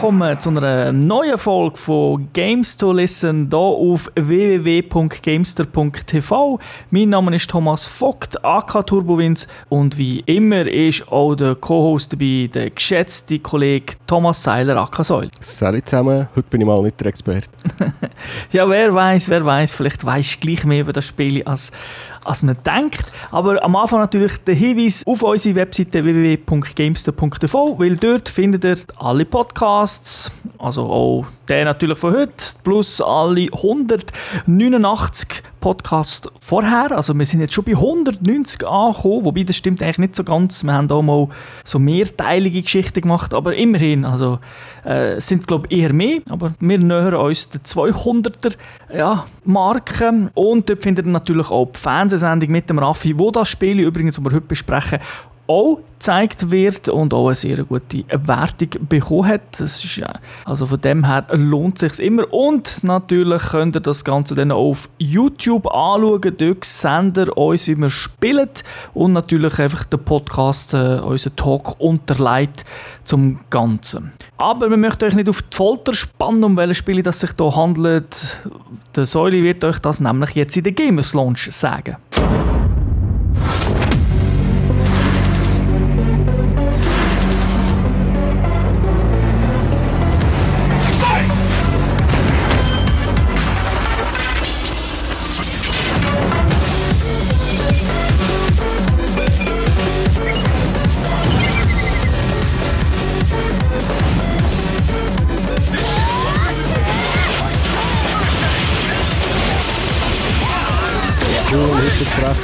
willkommen zu einer neuen Folge von Games to Listen hier auf www.gamester.tv. Mein Name ist Thomas Vogt, AK Turbowins und wie immer ist auch der Co-Host dabei, der geschätzte Kollege Thomas Seiler, AK Säul. Salut zusammen, heute bin ich mal nicht der Experte. ja, wer weiß, wer weiß, vielleicht weiß du gleich mehr über das Spiel als als man denkt. Aber am Anfang natürlich der Hinweis auf unsere Webseite www.gamester.tv, weil dort findet ihr alle Podcasts, also auch der natürlich von heute, plus alle 189 Podcasts vorher. Also wir sind jetzt schon bei 190 angekommen, wobei das stimmt eigentlich nicht so ganz. Wir haben auch mal so mehrteilige Geschichten gemacht, aber immerhin, also äh, es sind glaube ich eher mehr, aber wir nähern uns der 200er ja, Marke und dort findet ihr natürlich auch die Fernsehsendung mit dem Raffi, wo das Spiel übrigens, das wir heute besprechen, auch gezeigt wird und auch eine sehr gute Wertung bekommen hat. Das ist, also von dem her lohnt es sich immer. Und natürlich könnt ihr das Ganze dann auf YouTube anschauen. Dort sehen ihr uns, wie wir spielen und natürlich einfach den Podcast, äh, unseren Talk unterleitet zum Ganzen. Aber wir möchten euch nicht auf die Folter spannen, um welche Spiele das sich hier handelt. Der Säule wird euch das nämlich jetzt in der Gamers Launch sagen.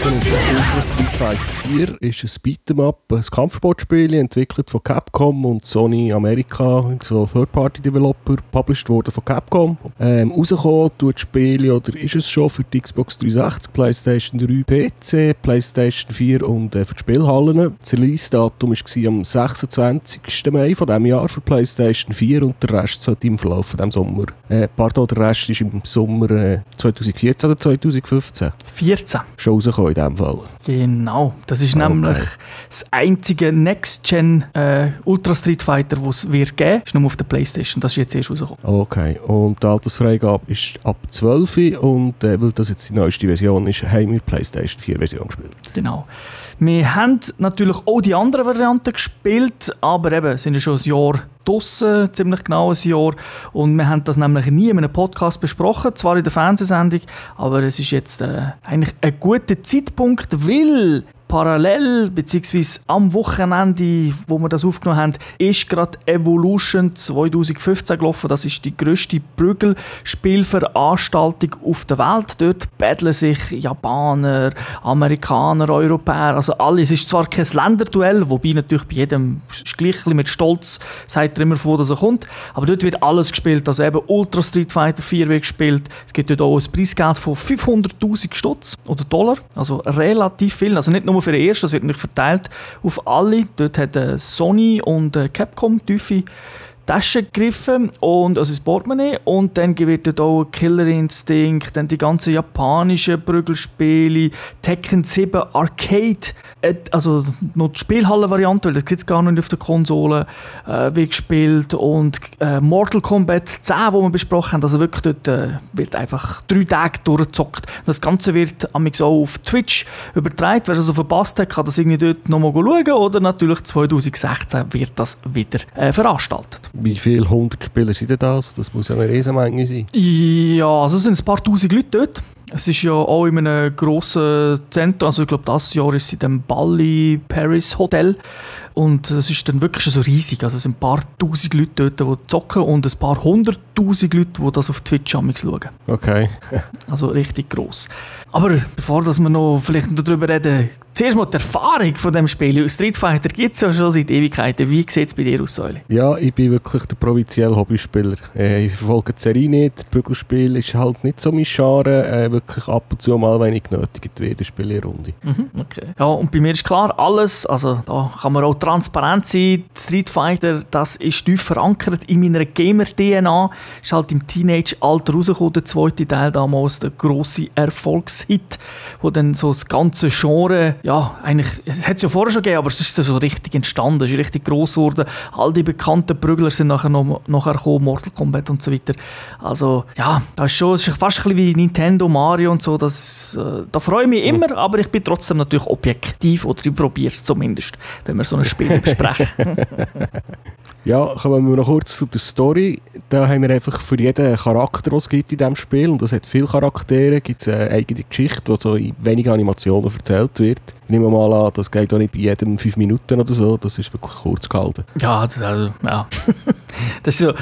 Besprechen ist Ultra Street Fighter 4 ist ein Beat'em-up, ein Kampfsportspiel, entwickelt von Capcom und Sony Amerika, so Third-Party-Developer, published worden von Capcom. Ähm, rausgekommen tut das Spiel, oder ist es schon für die Xbox 360, Playstation 3, PC, Playstation 4 und äh, für die Spielhallen. Das Release-Datum war am 26. Mai von diesem Jahr für Playstation 4 und der Rest sollte im Verlauf von diesem Sommer, äh, pardon, der Rest ist im Sommer äh, 2014 oder 2015? 14 schon rausgekommen in diesem Fall. Genau, das ist okay. nämlich das einzige Next-Gen äh, Ultra Street Fighter, das es wird geben. ist nur auf der Playstation, das ist jetzt erst rausgekommen. Okay, und die Altersfreigabe ist ab 12 und äh, weil das jetzt die neueste Version ist, haben wir die Playstation 4 Version gespielt. Genau. Wir haben natürlich auch die anderen Varianten gespielt, aber eben, sind ja schon ein Jahr draussen, ziemlich genau ein Jahr. Und wir haben das nämlich nie in einem Podcast besprochen, zwar in der Fernsehsendung, aber es ist jetzt äh, eigentlich ein guter Zeitpunkt, weil parallel bzw. am Wochenende, wo wir das aufgenommen haben, ist gerade Evolution 2015 gelaufen. Das ist die größte Prügelspielveranstaltung auf der Welt. Dort battlen sich Japaner, Amerikaner, Europäer, also alles. Es ist zwar kein Länderduell, wobei natürlich bei jedem gleich mit Stolz sagt er immer vor, dass er kommt, aber dort wird alles gespielt. Also eben Ultra Street Fighter 4 wird gespielt. Es gibt dort auch ein Preisgeld von 500'000 Stutz oder Dollar, also relativ viel. Also nicht nur nur für den ersten, das wird nicht verteilt auf alle. Dort hat äh, Sony und äh, Capcom tiefe Tasche gegriffen und also das Portemonnaie und dann wird dort auch Killer Instinct, dann die ganzen japanischen Prügelspiele, Tekken 7 Arcade, äh, also noch die Spielhalle-Variante, weil das gibt es gar nicht auf der Konsole, äh, wird gespielt und äh, Mortal Kombat 10, wo wir besprochen haben, also wirklich dort äh, wird einfach drei Tage durchgezockt. Das Ganze wird auch auf Twitch übertragen, wer das also verpasst hat, kann das irgendwie dort nochmal schauen oder natürlich 2016 wird das wieder äh, veranstaltet. Wie viele hundert Spieler sind das? Das muss ja eine Riesenmenge sein. Ja, also es sind ein paar tausend Leute dort. Es ist ja auch in einem grossen Zentrum, also ich glaube, das Jahr ist es in dem Bali Paris Hotel. Und es ist dann wirklich so riesig. Also es sind ein paar tausend Leute dort, die zocken und ein paar hunderttausend Leute, die das auf Twitch schauen. Okay. also richtig gross. Aber bevor dass wir noch vielleicht darüber reden, zuerst mal die Erfahrung von dem Spiel. Street Fighter gibt es ja schon seit Ewigkeiten. Wie sieht es bei dir aus, Säule? Ja, ich bin wirklich der provinzielle Hobbyspieler. Äh, ich verfolge die Serie nicht. Prügelspiel ist halt nicht so mein Scharen. Äh, wirklich ab und zu mal, wenn ich genötigt werde, spiele ich eine Runde. Mhm, okay. Ja, und bei mir ist klar, alles, also da kann man auch transparent sein, Street Fighter, das ist tief verankert in meiner Gamer-DNA. Ist halt im Teenage-Alter rausgekommen, der zweite Teil damals, der grosse Erfolgshit, wo dann so das ganze Genre, ja, eigentlich, es hat es ja vorher schon gegeben, aber es ist so richtig entstanden, es ist richtig gross geworden. All die bekannten Prügler sind nachher noch, nachher gekommen, Mortal Kombat und so weiter. Also, ja, das ist schon, es ist fast ein bisschen wie Nintendo, Mario und so, das, äh, da freue ich mich immer, aber ich bin trotzdem natürlich objektiv, oder ich probiere es zumindest, wenn wir so ein Spiel besprechen. ja, kommen wir noch kurz zu der Story. Da haben wir einfach für jeden Charakter, den es gibt in diesem Spiel, und es hat viele Charaktere, gibt es eine eigene Geschichte, die so in wenigen Animationen erzählt wird. Ich nehme mal an, das geht auch nicht bei jedem fünf Minuten oder so, das ist wirklich kurz gehalten. Ja, das, also, ja. das, ist so,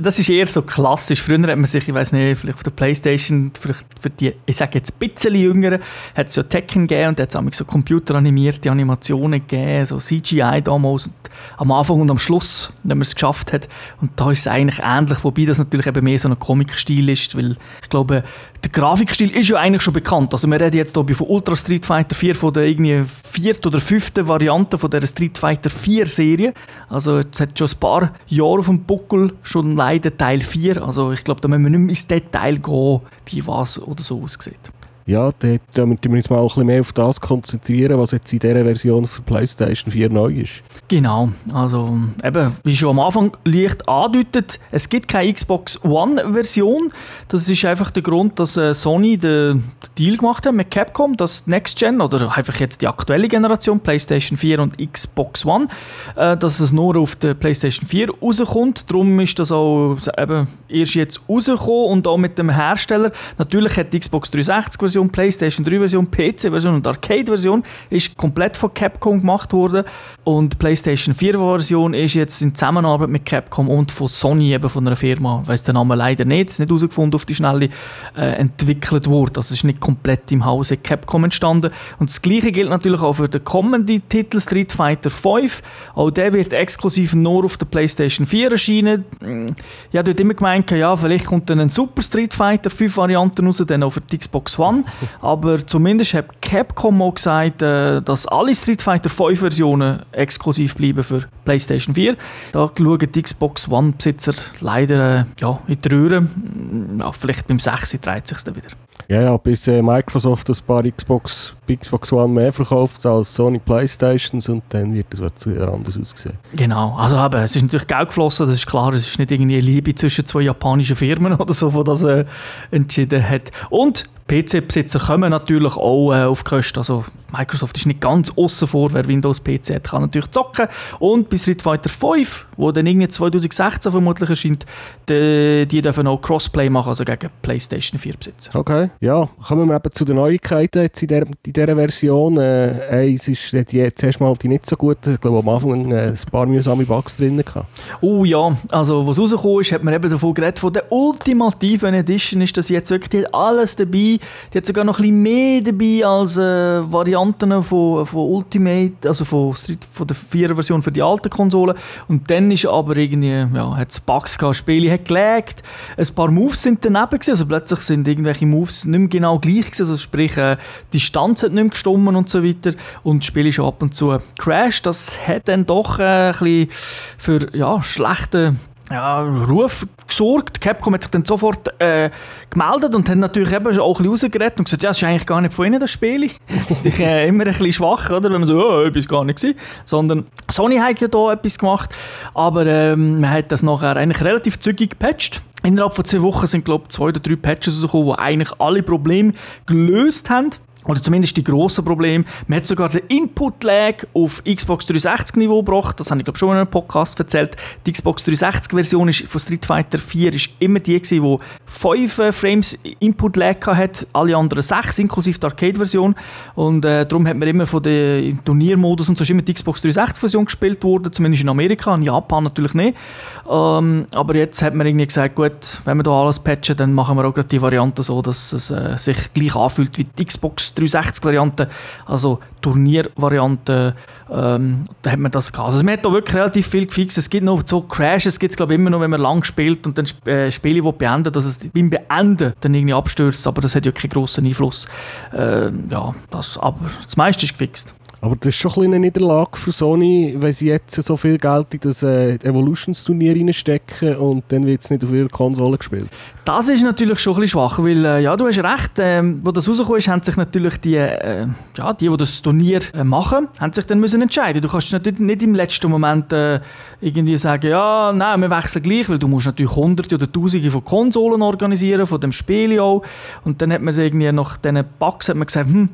das ist eher so klassisch. Früher hat man sich, ich weiß nicht, vielleicht auf der Playstation, vielleicht für die, ich sage jetzt ein bisschen jüngere, hat es so Tekken gegeben und hat es so computeranimierte Animationen gegeben, so CGI damals. Am Anfang und am Schluss, wenn man es geschafft hat. Und da ist es eigentlich ähnlich, wobei das natürlich eben mehr so ein Comic-Stil ist, weil ich glaube, der Grafikstil ist ja eigentlich schon bekannt. Also wir reden jetzt hier von Ultra Street Fighter 4, von der irgendwie vierten oder fünften Variante von der Street Fighter 4 Serie. Also es hat schon ein paar Jahre auf dem Buckel schon leider Teil 4. Also ich glaube, da müssen wir nicht mehr ins Detail gehen, wie was oder so aussieht. Ja, da müssen wir uns mal ein bisschen mehr auf das konzentrieren, was jetzt in dieser Version für PlayStation 4 neu ist. Genau, also eben, wie schon am Anfang leicht andeutet, es gibt keine Xbox One-Version. Das ist einfach der Grund, dass äh, Sony den Deal gemacht hat mit Capcom, dass Next Gen oder einfach jetzt die aktuelle Generation, PlayStation 4 und Xbox One, äh, dass es nur auf der PlayStation 4 rauskommt. Darum ist das auch eben erst jetzt rausgekommen und auch mit dem Hersteller. Natürlich hat die Xbox 360 Version, PlayStation 3 Version, PC Version und Arcade Version ist komplett von Capcom gemacht worden und PlayStation 4 Version ist jetzt in Zusammenarbeit mit Capcom und von Sony eben von einer Firma, weiß den Namen leider nicht, ist nicht herausgefunden auf die Schnelle äh, entwickelt worden. Also ist nicht komplett im Hause Capcom entstanden und das gleiche gilt natürlich auch für den kommenden Titel Street Fighter 5. Auch der wird exklusiv nur auf der PlayStation 4 erscheinen. Ich habe dort immer gemeint, ja, vielleicht kommt dann ein Super Street Fighter 5 Varianten raus, dann für die Xbox One aber zumindest hat Capcom auch gesagt, äh, dass alle Street Fighter 5 Versionen exklusiv bleiben für PlayStation 4. Da schauen die Xbox One-Besitzer leider äh, ja, in die Röhre. Ja, vielleicht beim 6. dreht sich wieder. Ja, ja, bis äh, Microsoft ein paar Xbox, Xbox One mehr verkauft als Sony Playstations und dann wird das wieder anders aussehen. Genau, also eben, es ist natürlich Geld geflossen, das ist klar, es ist nicht irgendwie eine Liebe zwischen zwei japanischen Firmen oder so, die das äh, entschieden hat. Und PC-Besitzer kommen natürlich auch äh, auf Kosten. Also Microsoft ist nicht ganz außen vor, wer Windows PC hat, kann natürlich zocken. Und bei Street Fighter 5, wo dann irgendwie 2016 vermutlich erscheint, die, die dürfen auch Crossplay machen, also gegen PlayStation 4 Besitzer. Okay, ja, kommen wir eben zu den Neuigkeiten jetzt in, der, in dieser Version. Äh, eins ist die, zuerst mal die nicht so gut, ich glaube am Anfang äh, ein paar mühsame Bugs drin gehabt. Oh ja, also was rausgekommen ist, hat man eben davon geredet, von der ultimativen Edition ist das jetzt wirklich alles dabei. Die hat sogar noch ein bisschen mehr dabei als äh, Varianten von, von Ultimate, also von, Street, von der 4 Version für die alten Konsolen. Und dann ist aber irgendwie, ja, hat es Bugs gehabt, Spiele hat gelegt, ein paar Moves sind daneben gewesen, also plötzlich sind irgendwelche Moves nicht mehr genau gleich gewesen, also sprich, äh, die Distanz hat nicht mehr gestummen und so weiter und das Spiel ist ab und zu crashed. Das hat dann doch äh, ein bisschen für ja, schlechte ja, Ruf gesorgt. Capcom hat sich dann sofort äh, gemeldet und hat natürlich eben auch ein bisschen rausgeredet und gesagt, ja, das ist eigentlich gar nicht von ihnen, das Spiel. das ist äh, immer ein bisschen schwach, oder? wenn man so, oh, etwas gar nicht gewesen. Sondern Sony hat ja da etwas gemacht, aber ähm, man hat das nachher eigentlich relativ zügig gepatcht. Innerhalb von zwei Wochen sind, glaube ich, zwei oder drei Patches rausgekommen, die eigentlich alle Probleme gelöst haben. Oder zumindest die grossen Probleme. Man hat sogar den Input-Lag auf Xbox 360-Niveau gebracht. Das habe ich glaube schon in einem Podcast erzählt. Die Xbox 360-Version von Street Fighter 4 ist immer die, die 5 äh, Frames Input-Lag hatte. Alle anderen 6, inklusive der Arcade-Version. Und äh, darum hat man immer von dem Turniermodus und so immer die Xbox 360-Version gespielt worden. Zumindest in Amerika, in Japan natürlich nicht. Ähm, aber jetzt hat man irgendwie gesagt, gut, wenn wir da alles patchen, dann machen wir auch gerade die Variante so, dass es äh, sich gleich anfühlt wie die Xbox 360-Variante, also Turniervariante, ähm, da hat man das gehabt. Also man hat da wirklich relativ viel gefixt. Es gibt noch so Crashes, gibt es glaube immer noch, wenn man lang spielt und dann äh, Spiele beenden dass es beim Beenden dann irgendwie abstürzt, aber das hat ja keinen grossen Einfluss. Äh, ja, das, aber das meiste ist gefixt. Aber das ist schon eine Niederlage für Sony, wenn sie jetzt so viel Geld in das äh, Evolutions-Turnier reinstecken und dann wird es nicht auf ihrer Konsole gespielt. Das ist natürlich schon ein bisschen schwach, weil äh, ja, du hast recht, äh, wo das rausgekommen ist, haben sich natürlich die, äh, ja, die, die das Turnier äh, machen, haben sich dann müssen entscheiden. Du kannst natürlich nicht im letzten Moment äh, irgendwie sagen, ja, nein, wir wechseln gleich, weil du musst natürlich hunderte oder tausende von Konsolen organisieren, von dem Spiel auch. Und dann hat man irgendwie nach diesen Bugs hat man gesagt, hm,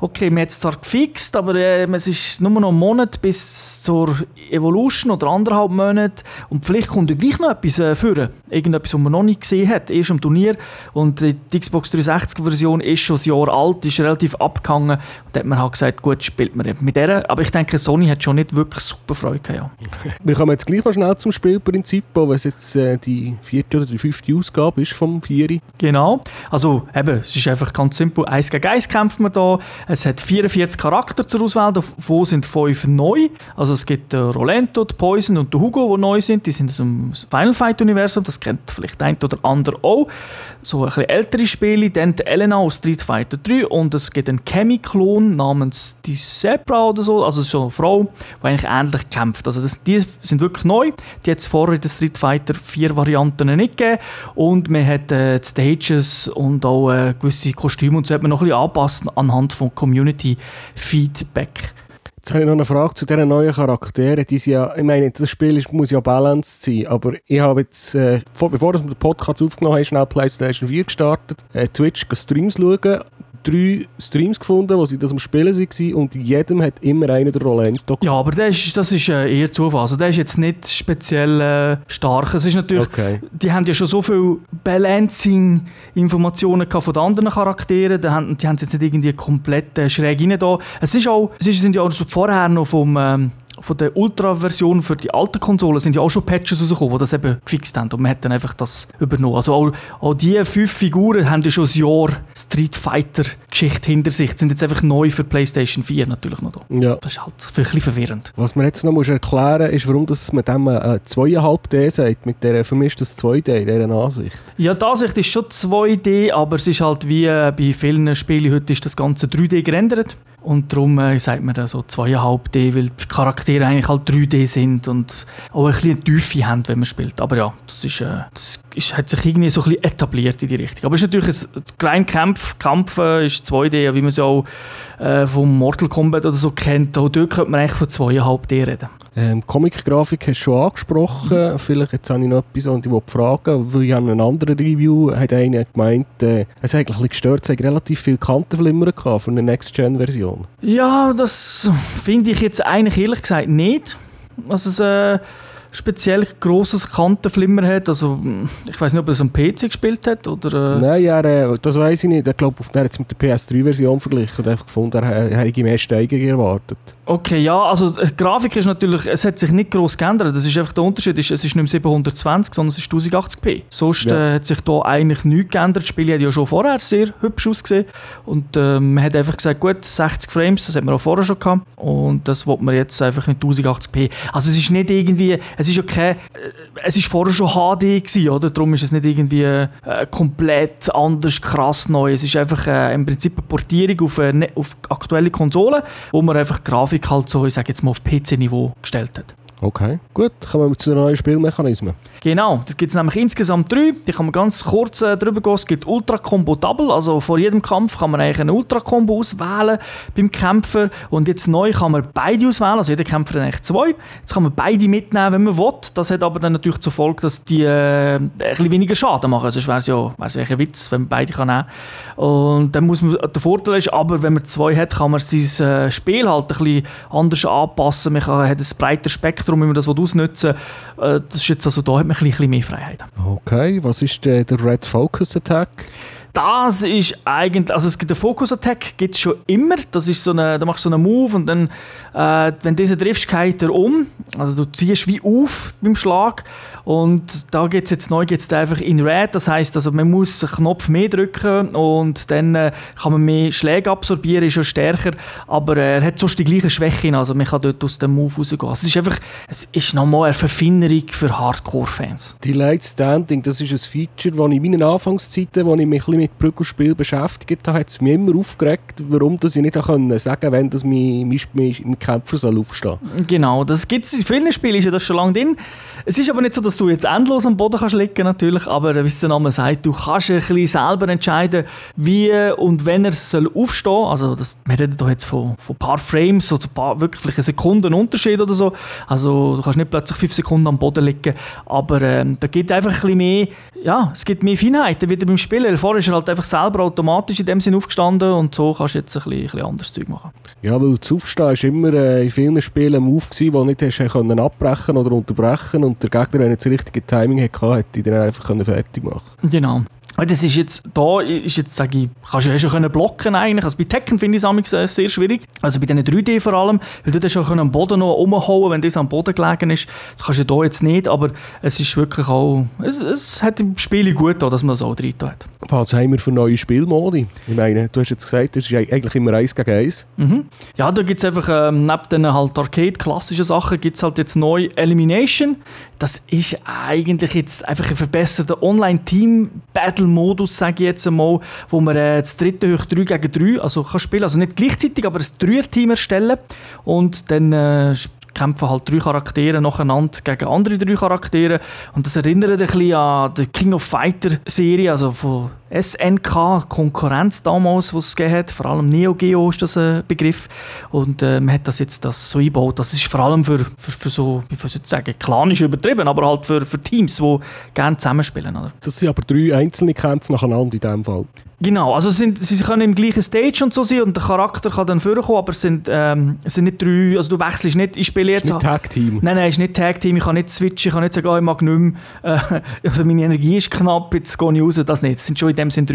okay, wir haben es zwar gefixt, aber äh, es ist nur noch ein Monat bis zur Evolution oder anderthalb Monate und vielleicht kommt ja gleich noch etwas äh, führen. Irgendetwas, was man noch nicht gesehen hat, erst am Turnier und die Xbox 360-Version ist schon ein Jahr alt, ist relativ abgehangen und da hat man halt gesagt, gut, spielt man mit der. Aber ich denke, Sony hat schon nicht wirklich super Freude gehabt. Ja. Wir kommen jetzt gleich noch schnell zum Spielprinzip, weil es jetzt äh, die vierte oder die fünfte Ausgabe ist vom Vieri. Genau, also eben, es ist einfach ganz simpel, eins gegen eins kämpft man da, es hat 44 Charakter zur Auswahl, davon sind fünf neu. Also es gibt den Rolento, den Poison und den Hugo, die neu sind. Die sind aus dem Final Fight-Universum, das kennt vielleicht ein oder andere auch. So ein bisschen ältere Spiele. Dann die Elena aus Street Fighter 3 und es gibt einen Chemi-Klon namens die Zebra oder so, also so eine Frau, die eigentlich ähnlich kämpft. Also das, die sind wirklich neu. Die hat es vorher in der Street Fighter 4 Varianten nicht gegeben. Und man hat äh, Stages und auch äh, gewisse Kostüme und so hat man noch ein bisschen anpassen anhand von Community Feedback. Jetzt habe ich noch eine Frage zu diesen neuen Charakteren. Die ja, ich meine, das Spiel ist, muss ja balanced sein, aber ich habe jetzt, äh, vor, bevor wir den Podcast aufgenommen haben, schnell PlayStation 4 gestartet, äh, Twitch Streams schauen drei Streams gefunden, wo sie das am Spielen waren und jedem hat immer einer der Rolento Ja, aber das ist, das ist äh, eher Zufall. Also der ist jetzt nicht speziell äh, stark. Es ist natürlich, okay. die haben ja schon so viele Balancing-Informationen von den anderen Charakteren, die haben, die haben jetzt nicht irgendwie komplett äh, schräg rein da. Es ist auch, es sind ja auch vorher noch vom... Ähm, von der Ultra-Version für die alten Konsolen sind ja auch schon Patches rausgekommen, die das eben gefixt haben und man hat dann einfach das übernommen. Also auch, auch diese fünf Figuren haben ja schon ein Jahr Street Fighter-Geschichte hinter sich, die sind jetzt einfach neu für PlayStation 4 natürlich noch da. Ja. Das ist halt ein bisschen verwirrend. Was man jetzt noch muss erklären muss, ist, warum das mit dem äh, 2,5D sagt, mit der, für mich ist das 2D, in dieser Ansicht. Ja, die Ansicht ist schon 2D, aber es ist halt wie äh, bei vielen Spielen heute ist das Ganze 3D gerendert. Und darum äh, sagt man so 2,5D, weil die Charaktere eigentlich halt 3D sind und auch ein bisschen Tiefe haben, wenn man spielt. Aber ja, das, ist, äh, das ist, hat sich irgendwie so ein bisschen etabliert in die Richtung. Aber es ist natürlich ein, ein kleiner Kampf, Kampf äh, ist 2D, wie man es auch äh, vom Mortal Kombat oder so kennt. Auch dort könnte man eigentlich von 2,5D reden. Ähm, Comic-Grafik hast du schon angesprochen. Mhm. Vielleicht jetzt habe ich noch etwas, und ich wollte fragen, weil ich habe einen anderen Review, hat einer gemeint, äh, es hat eigentlich gestört, es hat relativ viele Kantenflimmer gehabt für eine Next-Gen-Version. Ja, das finde ich jetzt eigentlich ehrlich gesagt nicht. Also es, äh, speziell grosses Kantenflimmer hat. Also, ich weiß nicht, ob er es am PC gespielt hat oder... Äh Nein, ja, äh, das weiß ich nicht. Ich glaube, er hat es mit der PS3-Version verglichen und einfach gefunden, er, er hätte mehr Steigerung erwartet. Okay, ja, also die Grafik ist natürlich, es hat sich nicht groß geändert. Das ist einfach der Unterschied, es ist nicht mehr 720, sondern es ist 1080p. Sonst ja. äh, hat sich da eigentlich nichts geändert. Das Spiel hat ja schon vorher sehr hübsch ausgesehen und äh, man hat einfach gesagt, gut, 60 Frames, das hat man auch vorher schon gehabt und das wollte man jetzt einfach in 1080p. Also es ist nicht irgendwie, es ist ja kein, äh, es ist vorher schon HD gewesen, oder? Darum ist es nicht irgendwie äh, komplett anders, krass neu. Es ist einfach äh, im Prinzip eine Portierung auf, äh, auf aktuelle Konsolen, wo man einfach Grafik halt so, ich sage jetzt mal, auf PC-Niveau gestellt hat. Okay, gut. Kommen wir zu den neuen Spielmechanismen. Genau, das gibt es nämlich insgesamt drei. Die kann man ganz kurz äh, drüber gehen. Es gibt Ultra Combo Double, also vor jedem Kampf kann man eigentlich einen Ultra Combo auswählen beim Kämpfer. Und jetzt neu kann man beide auswählen, also jeder Kämpfer hat eigentlich zwei. Jetzt kann man beide mitnehmen, wenn man will. Das hat aber dann natürlich zur Folge, dass die äh, ein bisschen weniger Schaden machen. Sonst wäre es ja, wär's ja ein Witz, wenn man beide kann nehmen kann. Und dann muss man, der Vorteil ist aber, wenn man zwei hat, kann man sein äh, Spiel halt ein bisschen anders anpassen. Man kann, hat ein breiteres Spektrum Spektrum, wie man das ausnutzen. Äh, das ist jetzt also, da hat man ein bisschen mehr Freiheit. Okay, was ist der Red Focus Attack? Das ist eigentlich, also es gibt den Focus Attack, gibt es schon immer. Das ist so eine, da machst du so einen Move und dann, äh, wenn du diesen triffst, geht er um. Also du ziehst wie auf beim Schlag und da geht es jetzt neu geht's einfach in Red. Das heißt, also man muss einen Knopf mehr drücken und dann äh, kann man mehr Schläge absorbieren, ist schon stärker, aber äh, er hat sonst die gleichen Schwächen, also man kann dort aus dem Move rausgehen. Also es ist einfach, es ist nochmal eine Verfinderung für Hardcore-Fans. Light Standing, das ist ein Feature, das ich in meinen Anfangszeiten, wo ich mich ein mit Prügelspiel beschäftigt habe, hat es mich immer aufgeregt, warum dass ich nicht können sagen wenn das mein, mein, mein, Kämpfer soll aufstehen Genau, das gibt es in vielen Spielen, ist ja das schon lange drin. Es ist aber nicht so, dass du jetzt endlos am Boden kannst liegen natürlich, aber wie es der Name sagt, du kannst ein bisschen selber entscheiden, wie und wenn er soll aufstehen soll. Also das, wir reden hier jetzt von, von ein paar Frames, oder paar, wirklich vielleicht eine Sekunde Unterschied oder so. Also du kannst nicht plötzlich fünf Sekunden am Boden liegen, aber ähm, da gibt einfach ein bisschen mehr, ja, es gibt mehr Feinheiten wieder beim Spielen. Vorher ist er halt einfach selber automatisch in dem Sinn aufgestanden und so kannst du jetzt ein bisschen, ein bisschen anderes Zeug machen. Ja, weil das Aufstehen war immer äh, in vielen Spielen ein Move, gewesen, wo nicht hast, können abbrechen oder unterbrechen und der Gegner, wenn er das richtige Timing hatte, hätte ihn dann einfach fertig machen Genau. Das ist jetzt, da ist jetzt, sage ich, kannst du ja schon blocken eigentlich. Also bei Tekken finde ich es äh, sehr schwierig. Also bei diesen 3D vor allem, weil du dann schon am Boden noch umhauen wenn das am Boden gelegen ist. Das kannst du da jetzt nicht, aber es ist wirklich auch, es, es hat im Spiel gut dass man das auch drin hat. Was haben wir für neue Spielmodi? Ich meine, du hast jetzt gesagt, das ist eigentlich immer eins gegen eins. Mhm. Ja, da gibt es einfach, ähm, neben den halt Arcade-klassischen Sachen, gibt es halt jetzt neu Elimination. Das ist eigentlich jetzt einfach ein verbesserter Online-Team-Battle Modus, sage ich jetzt einmal, wo man äh, das dritte hoch 3 gegen 3 also kann spielen, also nicht gleichzeitig, aber ein Dreier-Team erstellen. Und dann äh, kämpfen halt drei Charaktere nacheinander gegen andere drei Charaktere. Und das erinnert ein bisschen an die King of Fighter Serie, also von SNK, Konkurrenz damals, was es hat. Vor allem Neo Geo ist das ein Begriff. Und äh, man hat das jetzt das so eingebaut. Das ist vor allem für, für, für so, wie soll ich sagen, klanisch übertrieben, aber halt für, für Teams, die gerne zusammenspielen. Oder? Das sind aber drei einzelne Kämpfe nacheinander in diesem Fall. Genau, also sind, sie können im gleichen Stage und so sein und der Charakter kann dann vorkommen, aber es sind, ähm, es sind nicht drei, also du wechselst nicht, ich spiele jetzt... Es ist nicht Tag-Team. Nein, nein, es ist nicht Tag-Team, ich kann nicht switchen, ich kann nicht sagen, oh, ich mag nicht mehr, äh, also meine Energie ist knapp, jetzt gehe ich raus, das nicht. Es sind schon in dem Sinne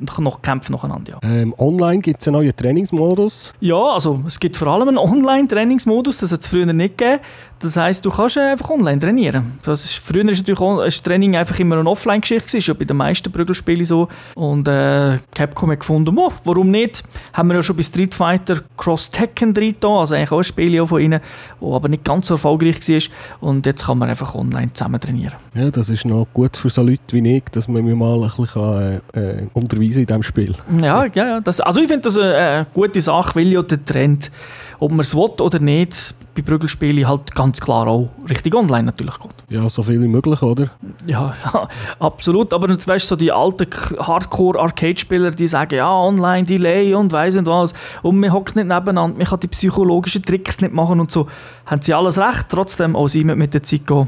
drei noch Kämpfe nacheinander, ja. Ähm, online gibt es einen neuen Trainingsmodus? Ja, also es gibt vor allem einen Online-Trainingsmodus, das hat es früher nicht gegeben. Das heisst, du kannst einfach online trainieren. Das ist, früher war natürlich das Training einfach immer eine Offline-Geschichte, schon bei den meisten Prügelspielen so. Und äh, Capcom hat gefunden, oh, warum nicht? Haben wir ja schon bei Street Fighter Cross Tekken drin, also eigentlich auch ein Spiel von ihnen, das aber nicht ganz so erfolgreich war. Und jetzt kann man einfach online zusammen trainieren. Ja, das ist noch gut für so Leute wie ich, dass man mich mal ein bisschen äh, äh, unterweisen in diesem Spiel. Ja, ja, ja. Das, also ich finde das eine, eine gute Sache, weil ja der Trend ob man es will oder nicht, bei Prügelspielen halt ganz klar auch richtig online natürlich geht. Ja, so viel wie möglich, oder? Ja, ja absolut. Aber du weißt, so die alten Hardcore-Arcade-Spieler, die sagen, ja, online, Delay und weiss nicht was. Und man hockt nicht nebeneinander, man kann die psychologischen Tricks nicht machen und so. Haben sie alles recht, trotzdem auch sie mit der Zeit gehen.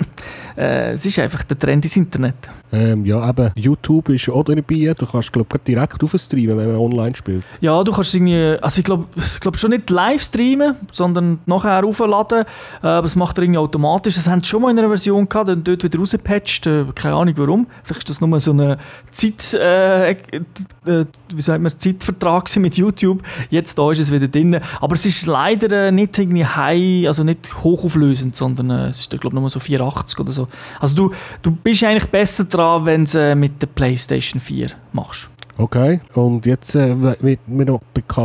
äh, es ist einfach der Trend ins Internet. Ähm, ja, eben, YouTube ist auch dabei. Du kannst, glaube direkt aufstreamen, wenn man online spielt. Ja, du kannst irgendwie, also ich glaube glaub schon nicht live streamen, sondern nachher aufladen. Äh, aber das macht er irgendwie automatisch. Das haben sie schon mal in einer Version gehabt, dann dort wieder rausgepatcht. Äh, keine Ahnung warum. Vielleicht ist das nur so ein Zeit, äh, wie sagt man, Zeitvertrag mit YouTube. Jetzt da ist es wieder drin. Aber es ist leider nicht irgendwie high, also nicht hochauflösend, sondern äh, es ist, glaube ich, nur so 480 oder so. Also du, du bist eigentlich besser dran, wenn du es mit der PlayStation 4 machst. Okay, und jetzt äh, wird mir noch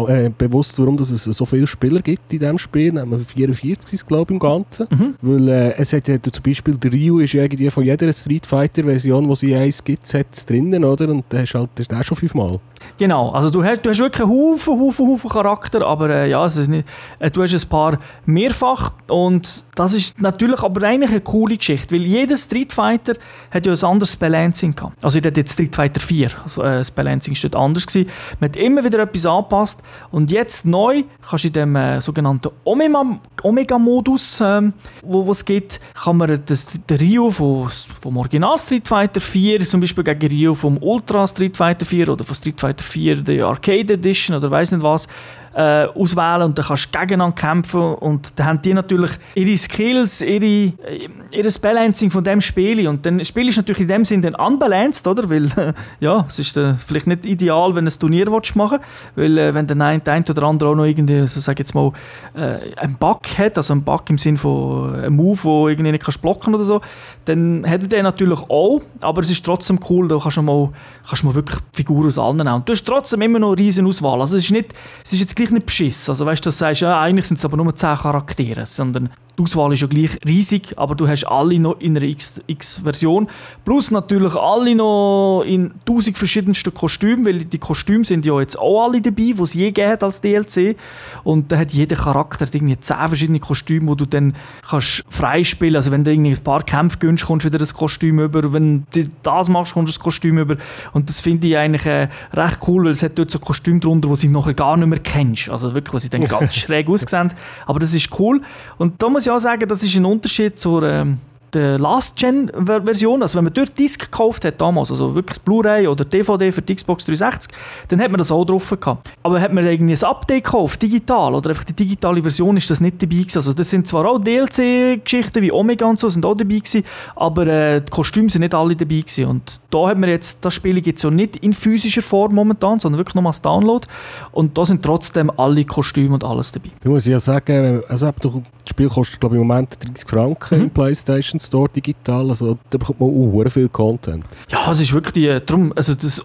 äh, bewusst, warum dass es so viele Spieler gibt in diesem Spiel. Nämlich 44 ist glaube ich im Ganzen. Mhm. Weil äh, es hat ja zum Beispiel, der Ryu ist irgendwie von jeder Street Fighter Version, die sie eins gibt, hat drinnen, oder? Und der ist halt der ist schon fünfmal. Genau, also du hast, du hast wirklich einen Haufen, Haufen, Haufen Charakter, aber äh, ja, es ist nicht, äh, du hast ein paar mehrfach und das ist natürlich aber eigentlich eine coole Geschichte, weil jeder Street Fighter hat ja ein anderes Balancing gehabt. Also ich hatte jetzt Street Fighter 4, also, äh, das Balancing war dort anders. Gewesen. Man hat immer wieder etwas angepasst und jetzt neu kannst du in dem äh, sogenannten Omega-Modus, ähm, wo es gibt, kann man das, den Ryu vom, vom Original Street Fighter 4 zum Beispiel gegen Ryu vom Ultra Street Fighter 4 oder von Street Fighter 4 die Arcade Edition oder weiß nicht was, äh, auswählen und dann kannst du gegeneinander kämpfen und dann haben die natürlich ihre Skills, ihre, äh, ihr Balancing von dem Spiel und dann Spiel ist natürlich in dem Sinne dann unbalanced, oder? Weil, äh, ja, es ist äh, vielleicht nicht ideal, wenn du ein Turnier willst machen weil äh, wenn der eine, der eine oder andere auch noch irgendwie, so sag jetzt mal, äh, einen Bug hat, also einen Bug im Sinne von einem Move, wo irgendwie nicht kannst blocken oder so, dann hat er den natürlich auch, aber es ist trotzdem cool, da kannst du mal, kannst du mal wirklich Figuren aus allen. Und du hast trotzdem immer noch eine riesen Auswahl. Also es ist nicht, es ist jetzt gleich nicht beschissen. Also weißt du, du sagst, ja, eigentlich sind es aber nur 10 Charaktere, sondern die Auswahl ist ja gleich riesig, aber du hast alle noch in einer X-Version. Plus natürlich alle noch in tausend verschiedensten Kostümen, weil die Kostüme sind ja jetzt auch alle dabei, die es je gegeben hat als DLC. Und da hat jeder Charakter irgendwie zehn verschiedene Kostüme, wo du dann kannst freispielen. Also wenn du irgendwie ein paar Kämpfe gönnst, kommst du wieder das Kostüm über. Wenn du das machst, kommst du das Kostüm über. Und das finde ich eigentlich äh, recht cool, weil es hat dort so Kostüme drunter, die du nachher gar nicht mehr kennst. Also wirklich, was sie dann ganz schräg aussehen. Aber das ist cool. Und da muss ich auch sagen, das ist ein Unterschied zur ähm, der Last-Gen-Version, also wenn man dort Disc gekauft hat damals, also wirklich Blu-ray oder DVD für die Xbox 360, dann hat man das auch drauf gehabt. Aber hat man irgendwie ein Update gekauft, digital, oder einfach die digitale Version, ist das nicht dabei gewesen. Also das sind zwar auch DLC-Geschichten wie Omega und so, sind auch dabei gewesen, aber äh, die Kostüme sind nicht alle dabei gewesen. Und da hat man jetzt, das Spiel gibt es ja nicht in physischer Form momentan, sondern wirklich nur als Download. Und da sind trotzdem alle Kostüme und alles dabei. Ich muss ja sagen, also das Spiel kostet glaube ich im Moment 30 Franken mhm. im Playstation PlayStation Store digital. Also da bekommt man auch viel Content. Ja, es ist wirklich die, darum, also das,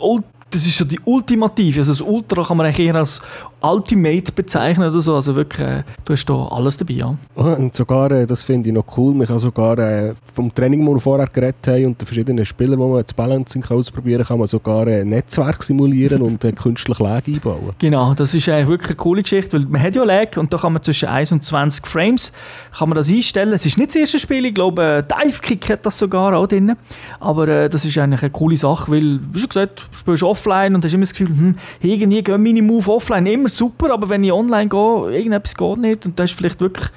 das ist so die Ultimative. Also das Ultra kann man eigentlich eher als Ultimate bezeichnen oder so. Also wirklich, äh, du hast da alles dabei, ja. Und sogar, äh, das finde ich noch cool, man kann sogar äh, vom Training, das wir vorher geredet haben und den verschiedenen Spielern, wo man das Balancing kann ausprobieren kann, kann man sogar äh, Netzwerk simulieren und äh, künstliche Lag einbauen. Genau, das ist eigentlich wirklich eine coole Geschichte, weil man hat ja Lag und da kann man zwischen 1 und 20 Frames kann man das einstellen. Es ist nicht das erste Spiel, ich glaube, äh, Dive Kick hat das sogar auch drin. Aber das ist eigentlich eine coole Sache, weil, wie schon gesagt, du spielst offline und hast immer das Gefühl, hm, irgendwie gehen meine Move offline immer super, aber wenn ich online gehe, irgendetwas geht nicht und da ist vielleicht wirklich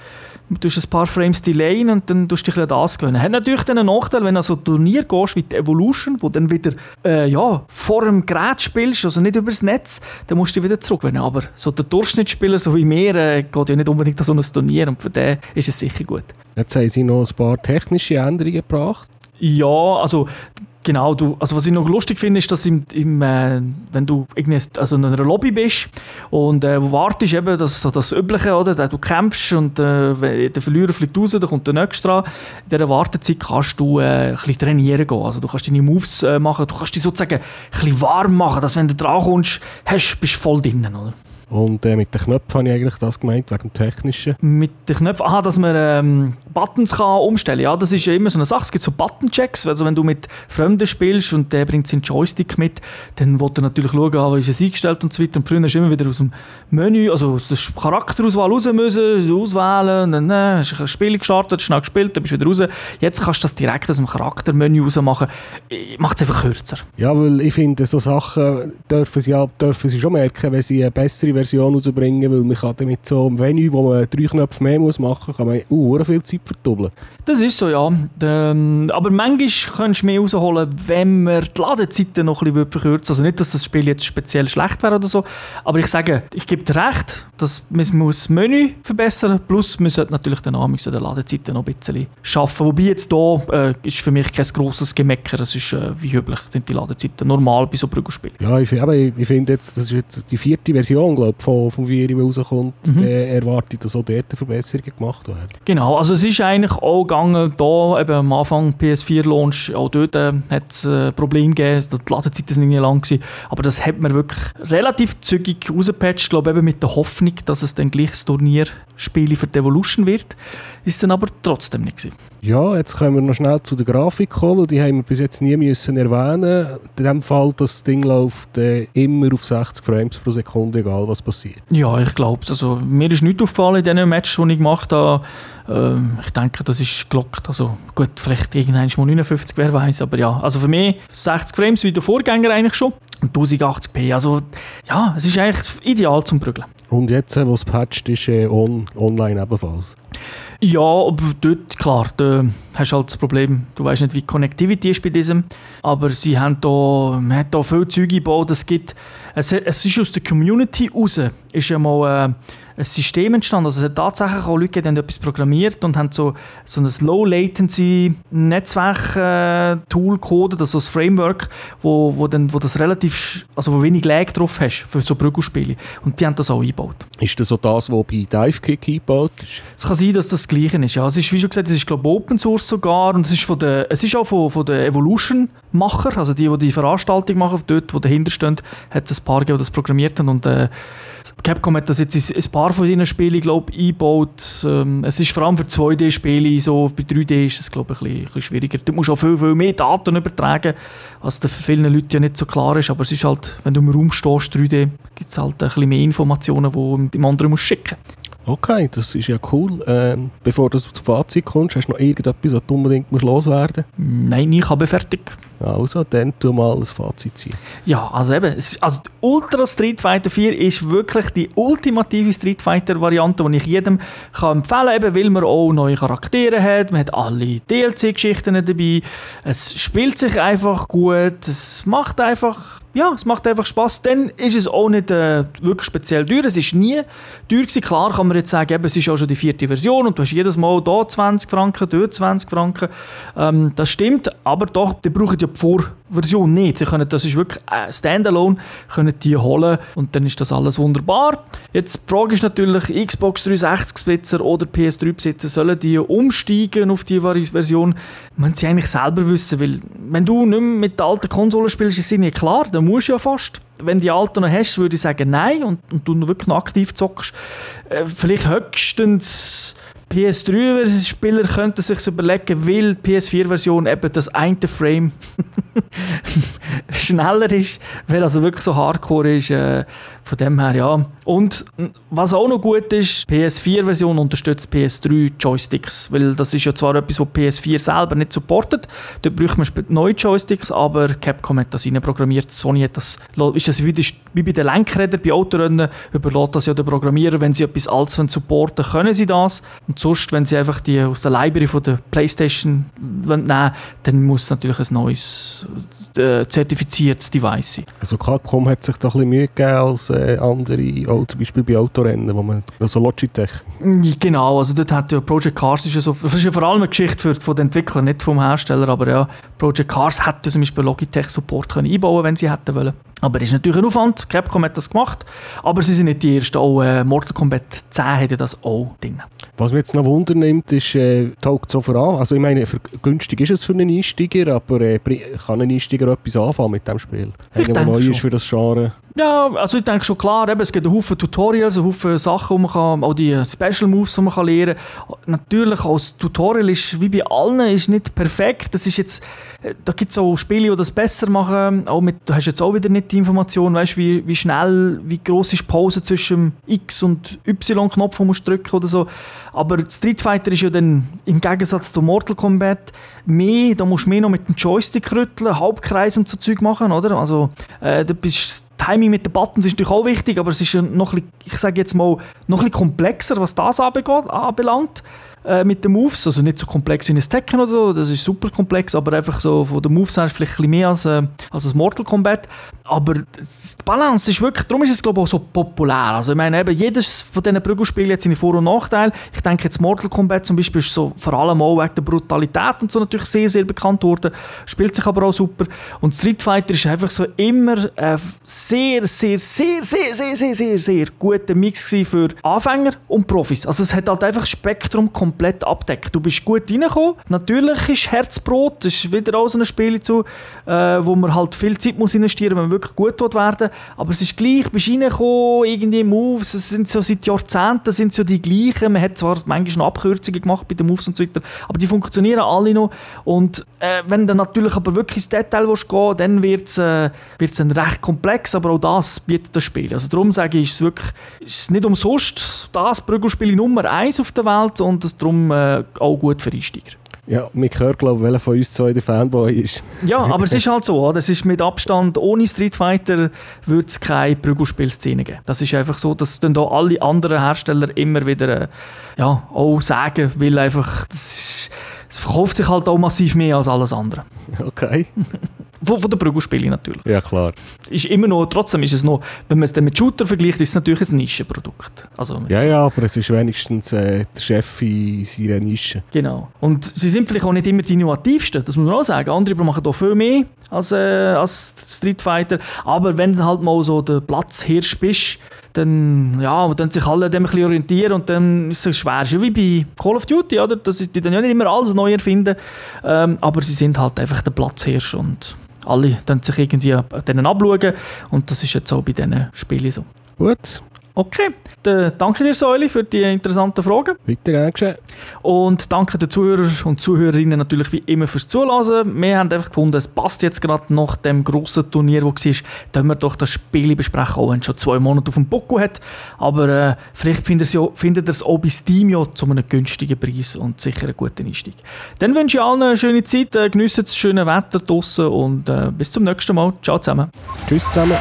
du ein paar Frames delayen und dann tust du dich an das gewöhnen. Hat natürlich dann einen Nachteil, wenn du so ein Turnier gehst wie die Evolution, wo dann wieder äh, ja, vor dem Gerät spielst, also nicht über das Netz, dann musst du wieder zurückgewinnen. Aber so der Durchschnittsspieler, so wie mir, äh, geht ja nicht unbedingt an so ein Turnier und für den ist es sicher gut. Jetzt haben sie noch ein paar technische Änderungen gebracht. Ja, also Genau, du, also was ich noch lustig finde, ist, dass im, im, äh, wenn du also in einer Lobby bist und äh, wartest, eben, das so das Übliche, oder? Du kämpfst und äh, der Verlierer fliegt raus, dann kommt der Nächste dran. In dieser Wartezeit kannst du äh, ein bisschen trainieren gehen. Also du kannst deine Moves äh, machen, du kannst dich sozusagen ein bisschen warm machen, dass wenn du dran kommst, hast, bist du voll drinnen, oder? Und äh, mit den Knöpfen habe ich eigentlich das gemeint, wegen dem Technischen. Mit den Knöpfen, aha, dass man ähm, Buttons kann umstellen kann. Ja, das ist ja immer so eine Sache. Es gibt so Button-Checks. Also wenn du mit Fremden spielst und der bringt seinen Joystick mit, dann will er natürlich schauen, ah, wie ist es eingestellt und so weiter. Und früher hast du immer wieder aus dem Menü, also aus der Charakterauswahl raus müssen, auswählen, dann äh, hast du ein Spiel gestartet, schnell gespielt, dann bist du wieder raus. Jetzt kannst du das direkt aus dem Charaktermenü raus machen. Macht es einfach kürzer. Ja, weil ich finde, so Sachen dürfen sie, dürfen sie schon merken, wenn sie eine bessere Version rausbringen, weil man kann damit so ein Venue, wo man drei Knöpfe mehr muss machen muss, kann man uh, viel Zeit verdoppeln. Das ist so, ja. Ähm, aber manchmal kannst du mehr rausholen, wenn man die Ladezeiten noch ein bisschen verkürzen Also nicht, dass das Spiel jetzt speziell schlecht wäre oder so, aber ich sage, ich gebe dir recht, dass man das Menü verbessern plus man sollte natürlich den Namen der Ladezeiten noch ein bisschen schaffen. Wobei jetzt hier äh, ist für mich kein grosses Gemecker, es ist äh, wie üblich, sind die Ladezeiten normal bei so Brüggelspielen. Ja, ich, ich, ich finde jetzt, das ist jetzt die vierte Version, glaube ich, von, von Vieri, rauskommt, mhm. der erwartet, dass auch dort Verbesserungen gemacht werden. Genau, also es ist eigentlich auch gegangen, da eben am Anfang PS4-Launch, auch dort äh, hat es äh, Probleme gegeben, die Ladezeiten sind nicht lang gewesen, aber das hat man wirklich relativ zügig rausgepatcht, glaube eben mit der Hoffnung, dass es dann gleich das Turnierspiel für die Evolution wird, ist dann aber trotzdem nicht gewesen. Ja, jetzt können wir noch schnell zu der Grafik kommen, weil die haben wir bis jetzt nie müssen erwähnen. In dem Fall, dass das Ding läuft äh, immer auf 60 Frames pro Sekunde, egal was passiert. Ja, ich glaube es. Also, mir ist nichts aufgefallen in diesen Match, die ich gemacht habe. Ähm, ich denke, das ist gelockt. Also gut, vielleicht irgendwann mal 59, wer weiß. Aber ja, also für mich 60 Frames wie der Vorgänger eigentlich schon. Und 1080p. Also ja, es ist eigentlich ideal zum Brügeln. Und jetzt, äh, wo es patcht ist, äh, on, online ebenfalls? Ja, aber dort, klar, da hast du halt das Problem, du weißt nicht, wie die Connectivity ist bei diesem. Aber sie haben da, man hat da viele Züge gebaut, es gibt, es, es ist aus der Community raus, ist ja mal... Äh, ein System entstanden. Also es hat tatsächlich auch Leute, die haben etwas programmiert und haben so, so ein Low-Latency-Netzwerk-Tool gecodet, also ein Framework, wo, wo, dann, wo das relativ, also wo wenig Lag drauf hast für so Brüggelspiele. Und die haben das auch eingebaut. Ist das so das, was bei Divekick eingebaut ist? Es kann sein, dass das das Gleiche ist. Ja. Es ist, wie schon gesagt, es ist glaube Open Source sogar und es ist, von der, es ist auch von, von der Evolution-Macher, also die, die die Veranstaltung machen, dort, wo dahinter stehen, hat es ein paar gegeben, die das programmiert haben und äh, Capcom hat das jetzt in ein paar von seinen Spielen, glaube ich, eingebaut. Ähm, es ist vor allem für 2D-Spiele so, bei 3D ist es, glaube ich, ein bisschen, ein bisschen schwieriger. Du musst auch viel, viel mehr Daten übertragen, was für viele Leute ja nicht so klar ist, aber es ist halt, wenn du im Raum stehst, 3D, gibt es halt ein bisschen mehr Informationen, die du dem anderen musst schicken. Okay, das ist ja cool. Ähm, bevor du zum Fazit kommst, hast du noch irgendetwas, was du unbedingt musst loswerden musst? Nein, ich habe fertig. Also, dann tu mal ein Fazit ziehen. Ja, also eben, also Ultra Street Fighter 4 ist wirklich die ultimative Street Fighter Variante, die ich jedem kann empfehlen kann, weil man auch neue Charaktere hat, man hat alle DLC-Geschichten dabei, es spielt sich einfach gut, es macht einfach ja, es macht einfach Spaß. Dann ist es auch nicht äh, wirklich speziell teuer. Es ist nie teuer gewesen. Klar kann man jetzt sagen, eben, es ist auch schon die vierte Version und du hast jedes Mal hier 20 Franken, dort 20 Franken. Ähm, das stimmt, aber doch, die brauchen ja die Vorversion nicht. Sie können, das ist wirklich äh, Standalone, können die holen und dann ist das alles wunderbar. Jetzt die Frage ist natürlich, Xbox 360-Besitzer oder PS3-Besitzer, sollen die umsteigen auf die Version? Man sie eigentlich selber wissen, weil wenn du nicht mehr mit der alten Konsole spielst, ist es nicht klar, dann musst du ja fast. Wenn die alten noch hast, würde ich sagen nein und, und du wirklich noch aktiv zockst. Äh, vielleicht höchstens PS3-Spieler könnten sich überlegen, weil die PS4-Version eben das eine Frame schneller ist, weil also wirklich so hardcore ist. Äh, von dem her, ja. Und was auch noch gut ist, die PS4-Version unterstützt PS3-Joysticks, weil das ist ja zwar etwas, was PS4 selber nicht supportet, dort braucht man neue Joysticks, aber Capcom hat das programmiert. Sony hat das, ist das wie, bei den Lenkrädern bei Autorennen, überlässt das ja der Programmierer, wenn sie etwas Altes supporten können sie das. Und sonst, wenn sie einfach die aus der Library von der Playstation nehmen dann muss natürlich ein neues äh, zertifiziertes Device. Also Capcom hat sich da ein bisschen Mühe gegeben als äh, andere, auch zum Beispiel bei Autorennen, wo man, also Logitech. Genau, also dort hat ja Project Cars, ist ja so, das ist ja vor allem eine Geschichte für, von den Entwicklern, nicht vom Hersteller, aber ja, Project Cars hätte zum Beispiel Logitech Support können einbauen wenn sie hätten wollen. Aber das ist natürlich ein Aufwand, Capcom hat das gemacht, aber sie sind nicht die Ersten, auch äh, Mortal Kombat 10 hätte das auch drin. Was mich jetzt noch Wunder nimmt, ist, äh, taugt so voran, also ich meine, für, günstig ist es für einen Einsteiger, aber äh, kann ein Einsteiger etwas anfangen mit dem Spiel? Ich Einer, neu ist für das Genre? Ja, also ich denke schon klar, eben, es gibt Haufen Tutorials, Haufen Sachen, die man kann, auch die Special Moves, die man kann lernen kann. Natürlich, als Tutorial ist, wie bei allen, ist nicht perfekt. Das ist jetzt, äh, da gibt es auch Spiele, die das besser machen. Auch mit, du hast jetzt auch wieder nicht die Information, weißt, wie, wie schnell, wie groß ist die Pause zwischen X und Y-Knopf, den du drücken oder so. Aber Street Fighter ist ja dann im Gegensatz zu Mortal Kombat mehr, da musst du mehr noch mit dem Joystick rütteln, Halbkreis und so Zeug machen, oder? Also, äh, da bist Timing mit den Buttons ist natürlich auch wichtig, aber es ist noch ein bisschen, ich sage jetzt mal, noch ein komplexer, was das anbelangt äh, mit den Moves. Also nicht so komplex wie ein Tekken oder so, das ist super komplex, aber einfach so von den Moves her vielleicht ein mehr als, äh, als ein Mortal Kombat. Aber die Balance ist wirklich, darum ist es glaube ich auch so populär. Also ich meine, eben jedes von diesen Prügelspielen hat seine Vor- und Nachteile. Ich denke jetzt Mortal Kombat zum Beispiel ist so vor allem auch wegen der Brutalität und so natürlich sehr, sehr bekannt worden. Spielt sich aber auch super. Und Street Fighter ist einfach so immer ein sehr, sehr, sehr, sehr, sehr, sehr, sehr, sehr guter Mix für Anfänger und Profis. Also es hat halt einfach Spektrum komplett abdeckt. Du bist gut reingekommen. Natürlich ist Herzbrot, das ist wieder auch so ein Spiel zu, äh, wo man halt viel Zeit muss investieren muss, wenn man wirklich gut werden Aber es ist gleich, bist reingekommen, irgendwie Moves, es sind so seit Jahrzehnten sind so die gleichen. Man hat zwar manchmal noch Abkürzungen gemacht bei den Moves und so weiter, aber die funktionieren alle noch. Und äh, wenn du natürlich aber wirklich ins Detail willst gehen dann wird es äh, dann recht komplex, aber auch das bietet das Spiel. Also darum sage ich, ist es wirklich ist nicht umsonst das Prügelspiel Nummer 1 auf der Welt und darum äh, auch gut für Einsteiger. Ja, mich hört, glaube ich, welcher von uns zwei der Fanboy ist. ja, aber es ist halt so, das ist mit Abstand, ohne Street Fighter würde es keine Prügelspielszene geben. Das ist einfach so, dass dann da alle anderen Hersteller immer wieder äh, ja, auch sagen, weil einfach, das, es verkauft sich halt auch massiv mehr als alles andere. Okay. Von, von den Prügelspielen natürlich. Ja, klar. Ist immer noch, trotzdem ist es noch, wenn man es dann mit Shooter vergleicht, ist es natürlich ein Nischenprodukt. Also ja, ja, aber es ist wenigstens äh, der Chef in seiner Nische. Genau. Und sie sind vielleicht auch nicht immer die innovativsten, das muss man auch sagen. Andere machen da viel mehr als, äh, als Street Fighter. Aber wenn du halt mal so der Platzhirsch bist, dann, ja, dann sich alle dem ein bisschen orientieren und dann ist es schwer. Schon wie bei Call of Duty, oder? Das ist, die dann ja nicht immer alles neu erfinden, ähm, aber sie sind halt einfach der Platzhirsch und alle dann sich irgendwie denen abschauen und das ist jetzt auch bei diesen Spielen so. Gut, Okay, dann danke dir, Säuli, für die interessanten Fragen. Weiter geschehen. Und danke den Zuhörern und Zuhörerinnen natürlich wie immer fürs Zuhören. Wir haben einfach gefunden, es passt jetzt gerade nach dem grossen Turnier, das war, dass wir doch das Spiel besprechen, auch wenn es schon zwei Monate auf dem Buckel hat. Aber äh, vielleicht findet ihr es auch bei Steam ja zu einem günstigen Preis und sicher einen guten Einstieg. Dann wünsche ich allen eine schöne Zeit, äh, geniessen das schöne Wetter draußen und äh, bis zum nächsten Mal. Ciao zusammen. Tschüss zusammen.